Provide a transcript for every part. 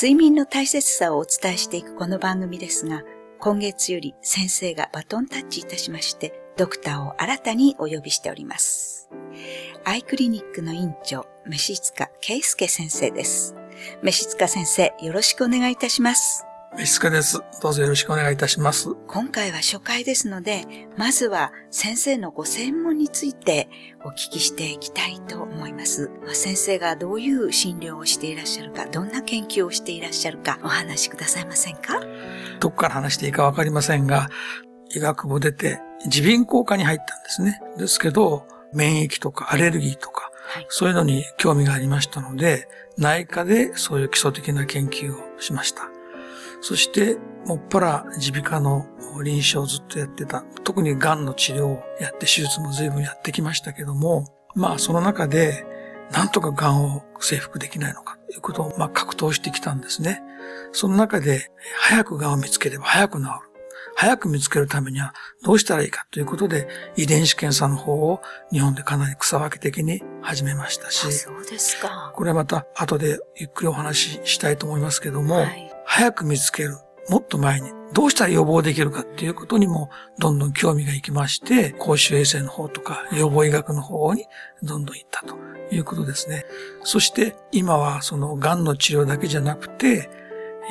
睡眠の大切さをお伝えしていくこの番組ですが、今月より先生がバトンタッチいたしまして、ドクターを新たにお呼びしております。アイクリニックの院長、飯塚圭介先生です。飯塚先生、よろしくお願いいたします。飯塚です。どうぞよろしくお願いいたします。今回は初回ですので、まずは先生のご専門についてお聞きしていきたいと思います。先生がどういう診療をしていらっしゃるか、どんな研究をしていらっしゃるか、お話しくださいませんか？どこから話していいかわかりませんが、医学部出て耳鼻咽喉科に入ったんですね。ですけど、免疫とかアレルギーとか、はい、そういうのに興味がありましたので、内科でそういう基礎的な研究をしました。そして、もっぱら耳鼻科の臨床をずっとやってた。特に癌の治療をやって手術も随分やってきましたけども、まあその中で、なんとか癌を征服できないのかということを、まあ格闘してきたんですね。その中で、早く癌を見つければ早く治る。早く見つけるためにはどうしたらいいかということで、遺伝子検査の方を日本でかなり草分け的に始めましたし、そうですか。これはまた後でゆっくりお話ししたいと思いますけども、はい、早く見つける。もっと前に、どうしたら予防できるかっていうことにも、どんどん興味がいきまして、公衆衛生の方とか、予防医学の方に、どんどん行ったということですね。そして、今はその、癌の治療だけじゃなくて、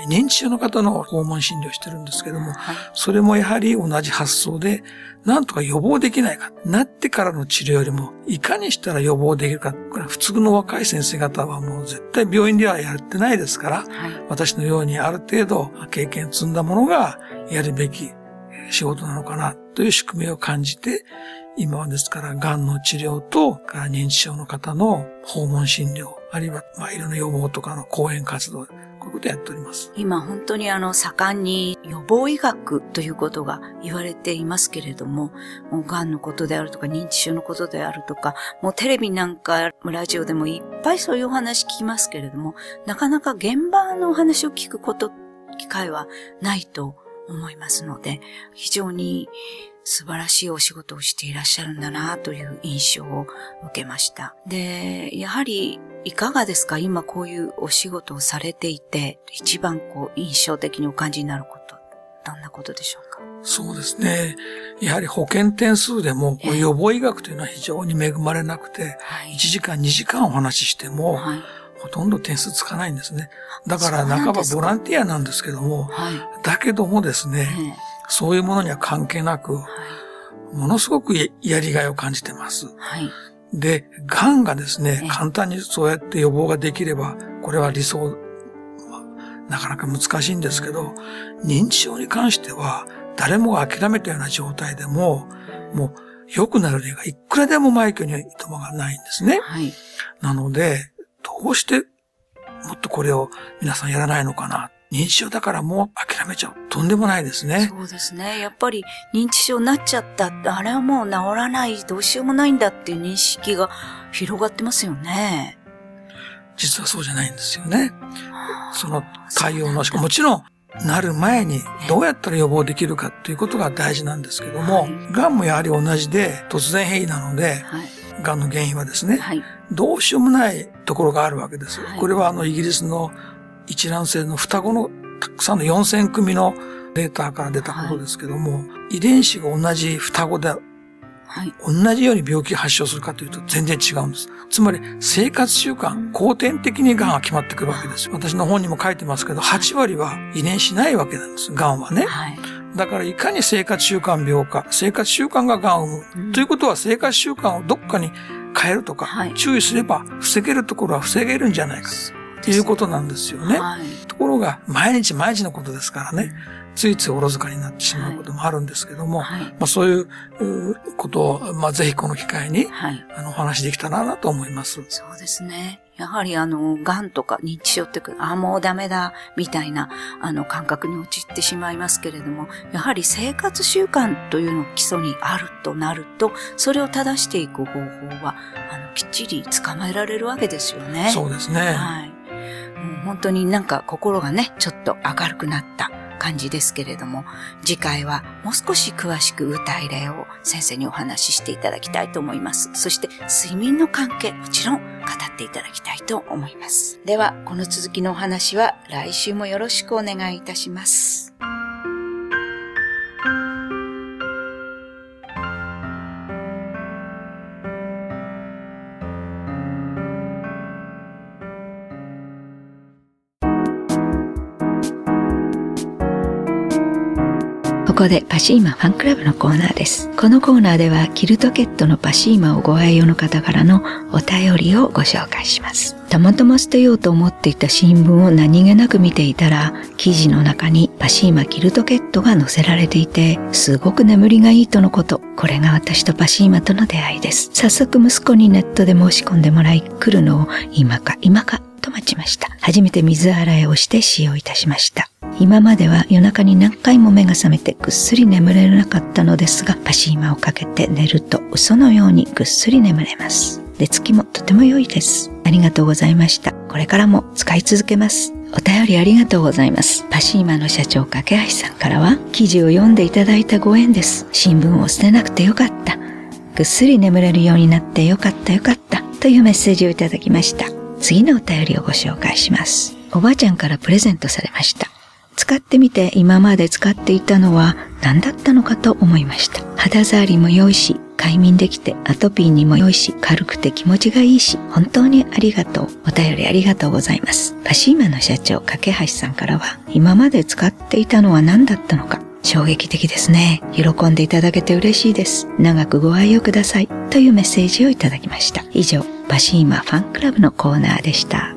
認知症の方の訪問診療してるんですけども、はい、それもやはり同じ発想で、なんとか予防できないか。なってからの治療よりも、いかにしたら予防できるか。これ普通の若い先生方はもう絶対病院ではやってないですから、はい、私のようにある程度経験積んだものがやるべき仕事なのかなという仕組みを感じて、今はですから、癌の治療と、認知症の方の訪問診療、あるいは、まあ、いろんな予防とかの講演活動、ことをやっております。今本当にあの盛んに予防医学ということが言われていますけれども、もう癌のことであるとか認知症のことであるとか、もうテレビなんかラジオでもいっぱいそういうお話聞きますけれども、なかなか現場のお話を聞くこと、機会はないと思いますので、非常に素晴らしいお仕事をしていらっしゃるんだなという印象を受けました。で、やはりいかがですか？今こういうお仕事をされていて、一番こう印象的にお感じになること、どんなことでしょうか？そうですね。やはり保険点数でも、予防医学というのは非常に恵まれなくて、1時間、2時間お話ししても、はいほとんど点数つかないんですね。だから半ばボランティアなんですけども、はい、だけどもですね、そういうものには関係なく、はい、ものすごくやりがいを感じてます。はい、で、癌がですね、簡単にそうやって予防ができれば、これは理想、なかなか難しいんですけど、認知症に関しては、誰もが諦めたような状態でも、もう良くなる例がいくらでもマイクにいともがないんですね。はい、なので、どうしてもっとこれを皆さんやらないのかな？認知症だからもう諦めちゃう。とんでもないですね。そうですね。やっぱり認知症になっちゃった。あれはもう治らない、どうしようもないんだっていう認識が広がってますよね。実はそうじゃないんですよね。その対応のしかもちろん、なる前にどうやったら予防できるかということが大事なんですけども、はい、癌もやはり同じで突然変異なので、はい、癌の原因はですね、はい、どうしようもないところがあるわけです。これはあのイギリスの一卵性の双子のたくさんの4000組のデータから出たことですけども、はい、遺伝子が同じ双子で、はい、同じように病気を発症するかというと全然違うんです。つまり生活習慣、後天的に癌が決まってくるわけです私の本にも書いてますけど、8割は遺伝しないわけなんです。癌はね。はい、だからいかに生活習慣病か、生活習慣が癌を生む、うん、ということは生活習慣をどっかに変えるとか、はい、注意すれば防げるところは防げるんじゃないか。ということなんですよね。はい、ところが、毎日毎日のことですからね、ついついおろずかになってしまうこともあるんですけども、はい、まあ、そういうことを、まあ、ぜひこの機会に、はい、あの、お話できたらなと思います。そうですね。やはりあの、癌とか認知症ってああ、もうダメだ、みたいな、あの、感覚に陥ってしまいますけれども、やはり生活習慣というのが基礎にあるとなると、それを正していく方法は、あの、きっちり捕まえられるわけですよね。そうですね。はい。もう本当になんか心がね、ちょっと明るくなった感じですけれども、次回はもう少し詳しく歌い例を先生にお話ししていただきたいと思います。そして睡眠の関係、もちろん語っていただきたいと思います。では、この続きのお話は来週もよろしくお願いいたします。ここでパシーマファンクラブのコーナーです。このコーナーではキルトケットのパシーマをご愛用の方からのお便りをご紹介します。たまたま捨てようと思っていた新聞を何気なく見ていたら、記事の中にパシーマキルトケットが載せられていて、すごく眠りがいいとのこと。これが私とパシーマとの出会いです。早速息子にネットで申し込んでもらい、来るのを今か今かと待ちました。初めて水洗いをして使用いたしました。今までは夜中に何回も目が覚めてぐっすり眠れなかったのですが、パシーマをかけて寝ると嘘のようにぐっすり眠れます。寝つきもとても良いです。ありがとうございました。これからも使い続けます。お便りありがとうございます。パシーマの社長架橋さんからは、記事を読んでいただいたご縁です。新聞を捨てなくてよかった。ぐっすり眠れるようになってよかったよかった。というメッセージをいただきました。次のお便りをご紹介します。おばあちゃんからプレゼントされました。使ってみて今まで使っていたのは何だったのかと思いました。肌触りも良いし、快眠できてアトピーにも良いし、軽くて気持ちがいいし、本当にありがとう。お便りありがとうございます。パシーマの社長、架橋さんからは、今まで使っていたのは何だったのか、衝撃的ですね。喜んでいただけて嬉しいです。長くご愛用ください。というメッセージをいただきました。以上、パシーマファンクラブのコーナーでした。